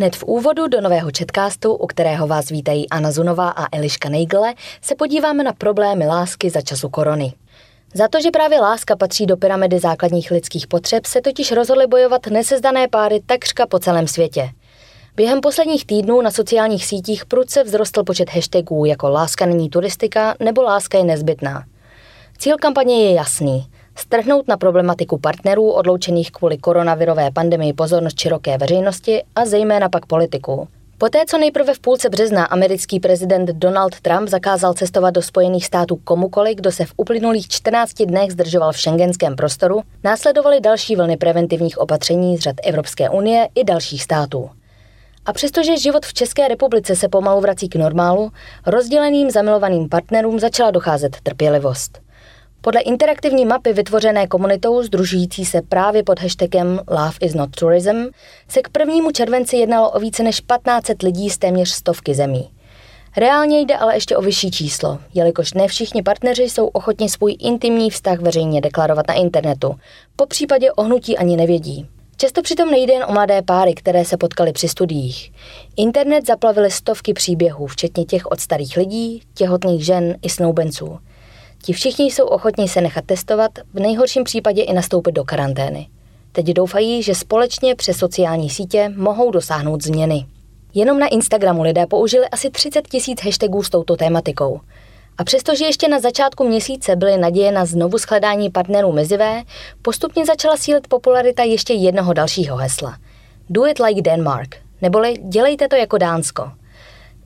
Hned v úvodu do nového četkástu, u kterého vás vítají Anna Zunová a Eliška Nejgle, se podíváme na problémy lásky za času korony. Za to, že právě láska patří do pyramidy základních lidských potřeb, se totiž rozhodly bojovat nesezdané páry takřka po celém světě. Během posledních týdnů na sociálních sítích prudce vzrostl počet hashtagů jako láska není turistika nebo láska je nezbytná. Cíl kampaně je jasný – strhnout na problematiku partnerů odloučených kvůli koronavirové pandemii pozornost široké veřejnosti a zejména pak politiků. Poté, co nejprve v půlce března americký prezident Donald Trump zakázal cestovat do Spojených států komukoli, kdo se v uplynulých 14 dnech zdržoval v šengenském prostoru, následovaly další vlny preventivních opatření z řad Evropské unie i dalších států. A přestože život v České republice se pomalu vrací k normálu, rozděleným zamilovaným partnerům začala docházet trpělivost. Podle interaktivní mapy vytvořené komunitou združující se právě pod hashtagem Love is not tourism se k prvnímu červenci jednalo o více než 1500 lidí z téměř stovky zemí. Reálně jde ale ještě o vyšší číslo, jelikož ne všichni partneři jsou ochotni svůj intimní vztah veřejně deklarovat na internetu. Po případě ohnutí ani nevědí. Často přitom nejde jen o mladé páry, které se potkali při studiích. Internet zaplavily stovky příběhů, včetně těch od starých lidí, těhotných žen i snoubenců. Ti všichni jsou ochotní se nechat testovat, v nejhorším případě i nastoupit do karantény. Teď doufají, že společně přes sociální sítě mohou dosáhnout změny. Jenom na Instagramu lidé použili asi 30 tisíc hashtagů s touto tématikou. A přestože ještě na začátku měsíce byly naděje na znovu shledání partnerů mezivé, postupně začala sílit popularita ještě jednoho dalšího hesla. Do it like Denmark, neboli dělejte to jako Dánsko.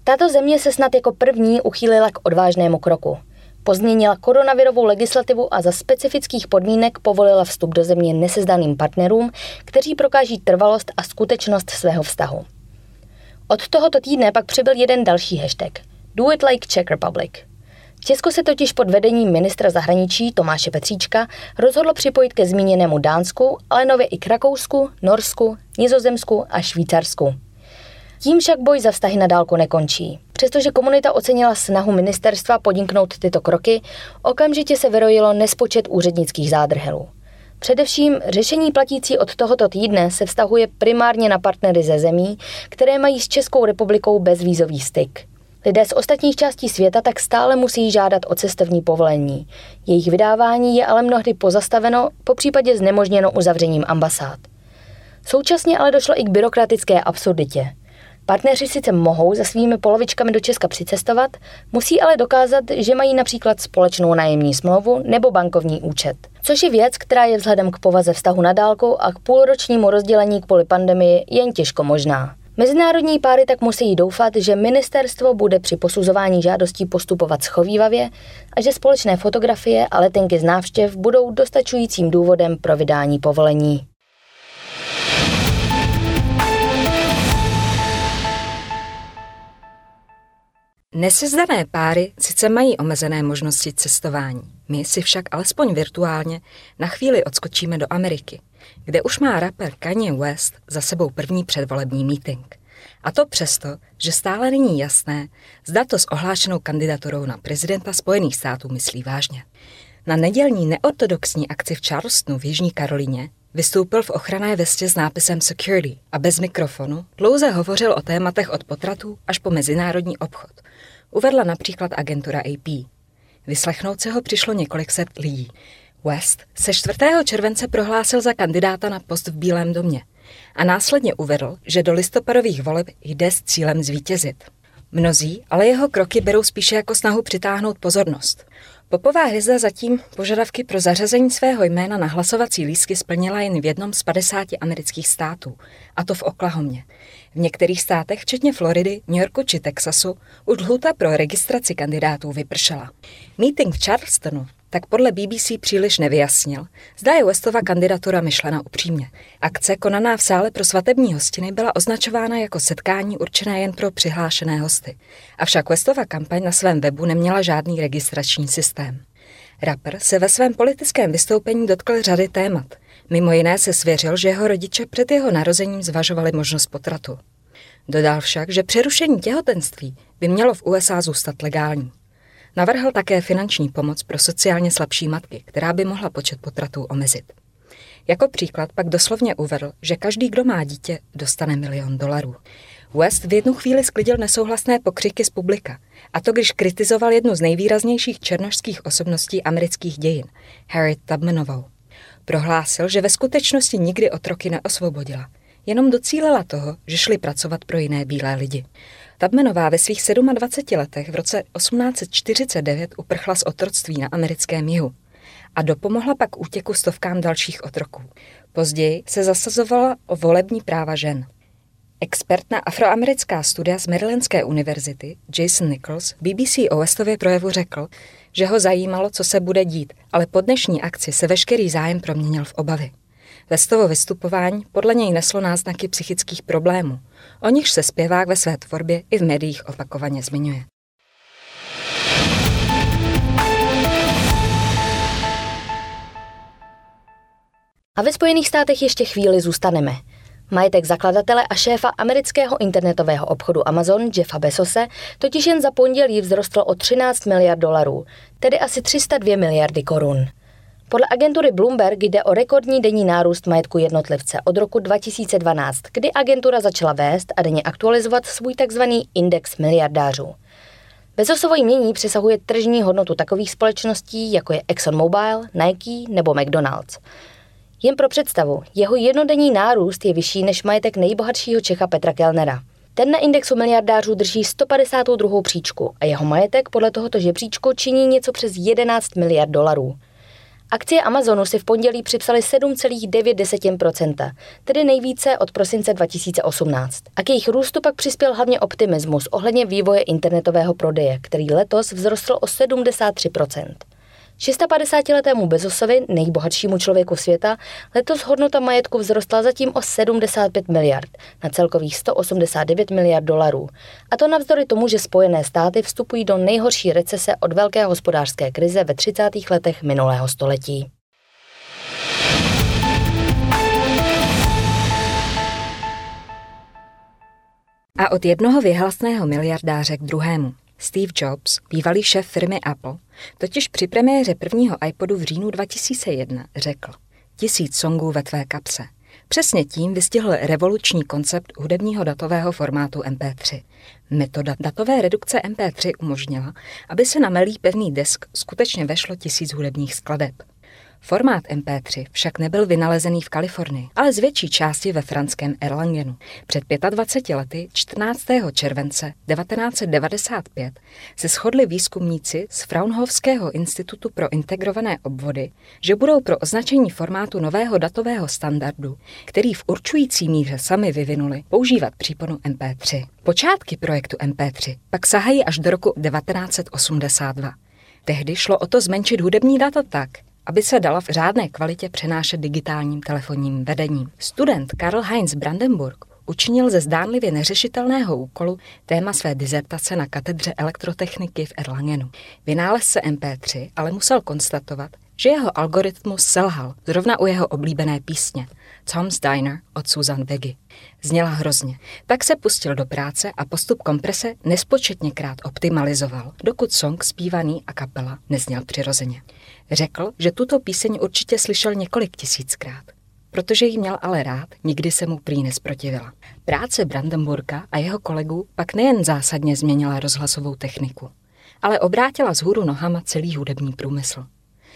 Tato země se snad jako první uchýlila k odvážnému kroku – Pozměnila koronavirovou legislativu a za specifických podmínek povolila vstup do země nesezdaným partnerům, kteří prokáží trvalost a skutečnost svého vztahu. Od tohoto týdne pak přibyl jeden další hashtag – Do it like Czech Republic. Česko se totiž pod vedením ministra zahraničí Tomáše Petříčka rozhodlo připojit ke zmíněnému Dánsku, ale nově i k Rakousku, Norsku, Nizozemsku a Švýcarsku. Tím však boj za vztahy na dálku nekončí. Přestože komunita ocenila snahu ministerstva podniknout tyto kroky, okamžitě se vyrojilo nespočet úřednických zádrhelů. Především řešení platící od tohoto týdne se vztahuje primárně na partnery ze zemí, které mají s Českou republikou bezvízový styk. Lidé z ostatních částí světa tak stále musí žádat o cestovní povolení. Jejich vydávání je ale mnohdy pozastaveno, po případě znemožněno uzavřením ambasád. Současně ale došlo i k byrokratické absurditě. Partneři sice mohou za svými polovičkami do Česka přicestovat, musí ale dokázat, že mají například společnou nájemní smlouvu nebo bankovní účet. Což je věc, která je vzhledem k povaze vztahu na dálku a k půlročnímu rozdělení kvůli pandemii jen těžko možná. Mezinárodní páry tak musí doufat, že ministerstvo bude při posuzování žádostí postupovat schovývavě a že společné fotografie a letenky z návštěv budou dostačujícím důvodem pro vydání povolení. Nesezdané páry sice mají omezené možnosti cestování, my si však alespoň virtuálně na chvíli odskočíme do Ameriky, kde už má rapper Kanye West za sebou první předvolební meeting. A to přesto, že stále není jasné, zda to s ohlášenou kandidaturou na prezidenta Spojených států myslí vážně. Na nedělní neortodoxní akci v Charlestonu v Jižní Karolíně vystoupil v ochranné vestě s nápisem Security a bez mikrofonu dlouze hovořil o tématech od potratů až po mezinárodní obchod – Uvedla například agentura AP. Vyslechnout se ho přišlo několik set lidí. West se 4. července prohlásil za kandidáta na post v Bílém domě a následně uvedl, že do listopadových voleb jde s cílem zvítězit. Mnozí ale jeho kroky berou spíše jako snahu přitáhnout pozornost. Popová hvězda zatím požadavky pro zařazení svého jména na hlasovací lístky splnila jen v jednom z 50 amerických států, a to v Oklahomě. V některých státech, včetně Floridy, New Yorku či Texasu, už lhuta pro registraci kandidátů vypršela. Meeting v Charlestonu tak podle BBC příliš nevyjasnil, zda je Westova kandidatura myšlena upřímně. Akce konaná v sále pro svatební hostiny byla označována jako setkání určené jen pro přihlášené hosty. Avšak Westova kampaň na svém webu neměla žádný registrační systém. Rapper se ve svém politickém vystoupení dotkl řady témat. Mimo jiné se svěřil, že jeho rodiče před jeho narozením zvažovali možnost potratu. Dodal však, že přerušení těhotenství by mělo v USA zůstat legální. Navrhl také finanční pomoc pro sociálně slabší matky, která by mohla počet potratů omezit. Jako příklad pak doslovně uvedl, že každý, kdo má dítě, dostane milion dolarů. West v jednu chvíli sklidil nesouhlasné pokřiky z publika, a to když kritizoval jednu z nejvýraznějších černožských osobností amerických dějin, Harriet Tubmanovou. Prohlásil, že ve skutečnosti nikdy otroky neosvobodila, jenom docílela toho, že šli pracovat pro jiné bílé lidi. Tubmanová ve svých 27 letech v roce 1849 uprchla z otroctví na americkém jihu a dopomohla pak útěku stovkám dalších otroků. Později se zasazovala o volební práva žen. Expert na afroamerická studia z Marylandské univerzity Jason Nichols BBC o Westově projevu řekl, že ho zajímalo, co se bude dít, ale po dnešní akci se veškerý zájem proměnil v obavy. Westovo vystupování podle něj neslo náznaky psychických problémů, o nichž se zpěvák ve své tvorbě i v médiích opakovaně zmiňuje. A ve Spojených státech ještě chvíli zůstaneme. Majetek zakladatele a šéfa amerického internetového obchodu Amazon Jeffa Bezose totiž jen za pondělí vzrostl o 13 miliard dolarů, tedy asi 302 miliardy korun. Podle agentury Bloomberg jde o rekordní denní nárůst majetku jednotlivce od roku 2012, kdy agentura začala vést a denně aktualizovat svůj tzv. index miliardářů. Bezosovo jmění přesahuje tržní hodnotu takových společností, jako je ExxonMobil, Nike nebo McDonald's. Jen pro představu, jeho jednodenní nárůst je vyšší než majetek nejbohatšího Čecha Petra Kellnera. Ten na indexu miliardářů drží 152. příčku a jeho majetek podle tohoto žebříčku činí něco přes 11 miliard dolarů. Akcie Amazonu si v pondělí připsaly 7,9%, tedy nejvíce od prosince 2018. A k jejich růstu pak přispěl hlavně optimismus ohledně vývoje internetového prodeje, který letos vzrostl o 73%. 650-letému Bezosovi, nejbohatšímu člověku světa, letos hodnota majetku vzrostla zatím o 75 miliard na celkových 189 miliard dolarů. A to navzdory tomu, že Spojené státy vstupují do nejhorší recese od velké hospodářské krize ve 30. letech minulého století. A od jednoho vyhlasného miliardáře k druhému. Steve Jobs, bývalý šéf firmy Apple, totiž při premiéře prvního iPodu v říjnu 2001 řekl tisíc songů ve tvé kapse. Přesně tím vystihl revoluční koncept hudebního datového formátu MP3. Metoda datové redukce MP3 umožnila, aby se na malý pevný desk skutečně vešlo tisíc hudebních skladeb. Formát MP3 však nebyl vynalezený v Kalifornii, ale z větší části ve franském Erlangenu. Před 25 lety, 14. července 1995, se shodli výzkumníci z Fraunhoferského institutu pro integrované obvody, že budou pro označení formátu nového datového standardu, který v určující míře sami vyvinuli, používat příponu MP3. Počátky projektu MP3 pak sahají až do roku 1982. Tehdy šlo o to zmenšit hudební data tak, aby se dala v řádné kvalitě přenášet digitálním telefonním vedením. Student Karl Heinz Brandenburg učinil ze zdánlivě neřešitelného úkolu téma své dizertace na katedře elektrotechniky v Erlangenu. Vynálezce MP3 ale musel konstatovat, že jeho algoritmus selhal zrovna u jeho oblíbené písně Tom's Diner od Susan Veggy. Zněla hrozně. Tak se pustil do práce a postup komprese nespočetněkrát optimalizoval, dokud song zpívaný a kapela nezněl přirozeně. Řekl, že tuto píseň určitě slyšel několik tisíckrát. Protože ji měl ale rád, nikdy se mu prý nesprotivila. Práce Brandenburka a jeho kolegů pak nejen zásadně změnila rozhlasovou techniku, ale obrátila z hůru nohama celý hudební průmysl.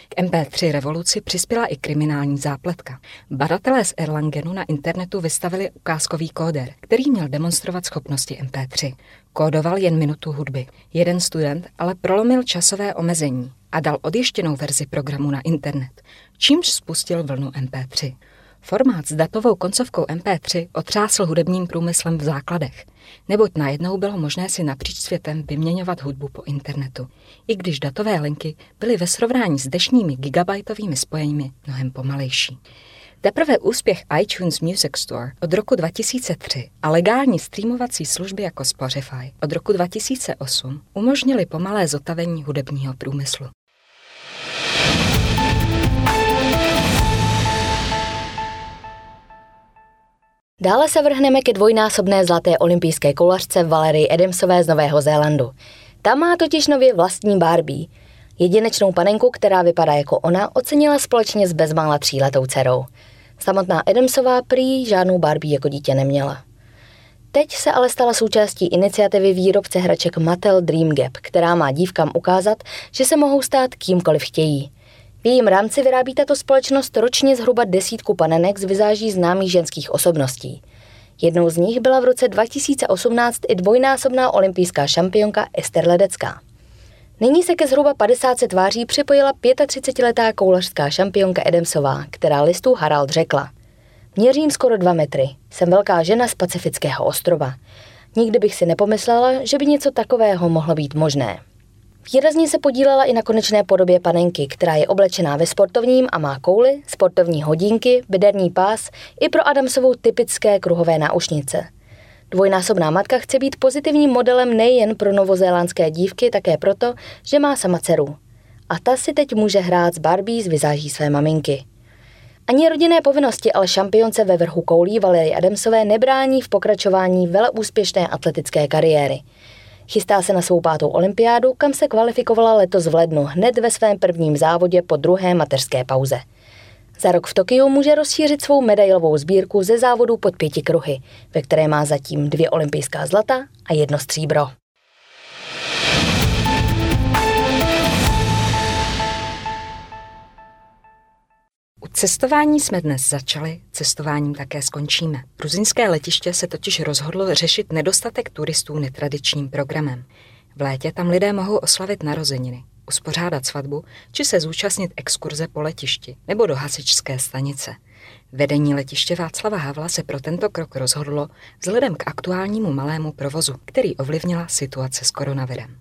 K MP3 revoluci přispěla i kriminální zápletka. Badatelé z Erlangenu na internetu vystavili ukázkový kóder, který měl demonstrovat schopnosti MP3. Kódoval jen minutu hudby. Jeden student ale prolomil časové omezení a dal odještěnou verzi programu na internet, čímž spustil vlnu MP3. Formát s datovou koncovkou MP3 otřásl hudebním průmyslem v základech, neboť najednou bylo možné si napříč světem vyměňovat hudbu po internetu, i když datové linky byly ve srovnání s dnešními gigabajtovými spojeními mnohem pomalejší. Teprve úspěch iTunes Music Store od roku 2003 a legální streamovací služby jako Spotify od roku 2008 umožnili pomalé zotavení hudebního průmyslu. Dále se vrhneme ke dvojnásobné zlaté olympijské kolařce Valerii Adamsové z Nového Zélandu. Ta má totiž nově vlastní Barbie. Jedinečnou panenku, která vypadá jako ona, ocenila společně s bezmála tříletou dcerou. Samotná Adamsová prý žádnou Barbie jako dítě neměla. Teď se ale stala součástí iniciativy výrobce hraček Mattel Dream Gap, která má dívkám ukázat, že se mohou stát kýmkoliv chtějí. V jejím rámci vyrábí tato společnost ročně zhruba desítku panenek z vizáží známých ženských osobností. Jednou z nich byla v roce 2018 i dvojnásobná olympijská šampionka Ester Ledecká. Nyní se ke zhruba 50 tváří připojila 35-letá koulařská šampionka Edemsová, která listu Harald řekla. Měřím skoro dva metry. Jsem velká žena z Pacifického ostrova. Nikdy bych si nepomyslela, že by něco takového mohlo být možné. Výrazně se podílela i na konečné podobě panenky, která je oblečená ve sportovním a má kouly, sportovní hodinky, bederní pás i pro Adamsovou typické kruhové náušnice. Dvojnásobná matka chce být pozitivním modelem nejen pro novozélandské dívky, také proto, že má sama dceru. A ta si teď může hrát s Barbie z vizáží své maminky. Ani rodinné povinnosti ale šampionce ve vrchu koulí Valery Adamsové nebrání v pokračování vele úspěšné atletické kariéry. Chystá se na svou pátou olympiádu, kam se kvalifikovala letos v lednu hned ve svém prvním závodě po druhé mateřské pauze. Za rok v Tokiu může rozšířit svou medailovou sbírku ze závodů pod pěti kruhy, ve které má zatím dvě olympijská zlata a jedno stříbro. Cestování jsme dnes začali, cestováním také skončíme. Ruzinské letiště se totiž rozhodlo řešit nedostatek turistů netradičním programem. V létě tam lidé mohou oslavit narozeniny, uspořádat svatbu či se zúčastnit exkurze po letišti nebo do hasičské stanice. Vedení letiště Václava Havla se pro tento krok rozhodlo vzhledem k aktuálnímu malému provozu, který ovlivnila situace s koronavirem.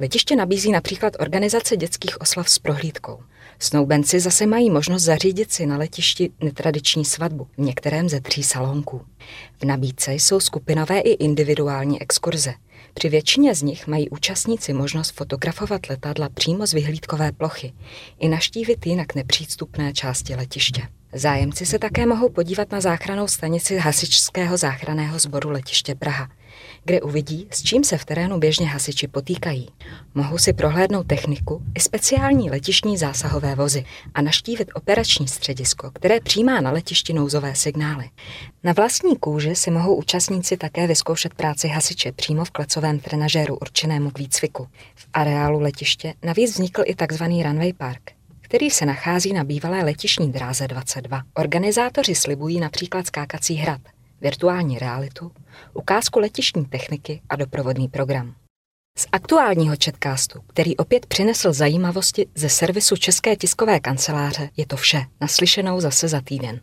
Letiště nabízí například organizace dětských oslav s prohlídkou. Snoubenci zase mají možnost zařídit si na letišti netradiční svatbu v některém ze tří salonků. V nabídce jsou skupinové i individuální exkurze. Při většině z nich mají účastníci možnost fotografovat letadla přímo z vyhlídkové plochy i naštívit jinak nepřístupné části letiště. Zájemci se také mohou podívat na záchranou stanici Hasičského záchranného sboru letiště Praha, kde uvidí, s čím se v terénu běžně hasiči potýkají. Mohou si prohlédnout techniku i speciální letišní zásahové vozy a naštívit operační středisko, které přijímá na letišti nouzové signály. Na vlastní kůži si mohou účastníci také vyzkoušet práci hasiče přímo v klecovém trenažéru určenému k výcviku. V areálu letiště navíc vznikl i tzv. runway park, který se nachází na bývalé letišní dráze 22. Organizátoři slibují například skákací hrad, virtuální realitu, ukázku letišní techniky a doprovodný program. Z aktuálního četkástu, který opět přinesl zajímavosti ze servisu České tiskové kanceláře, je to vše. Naslyšenou zase za týden.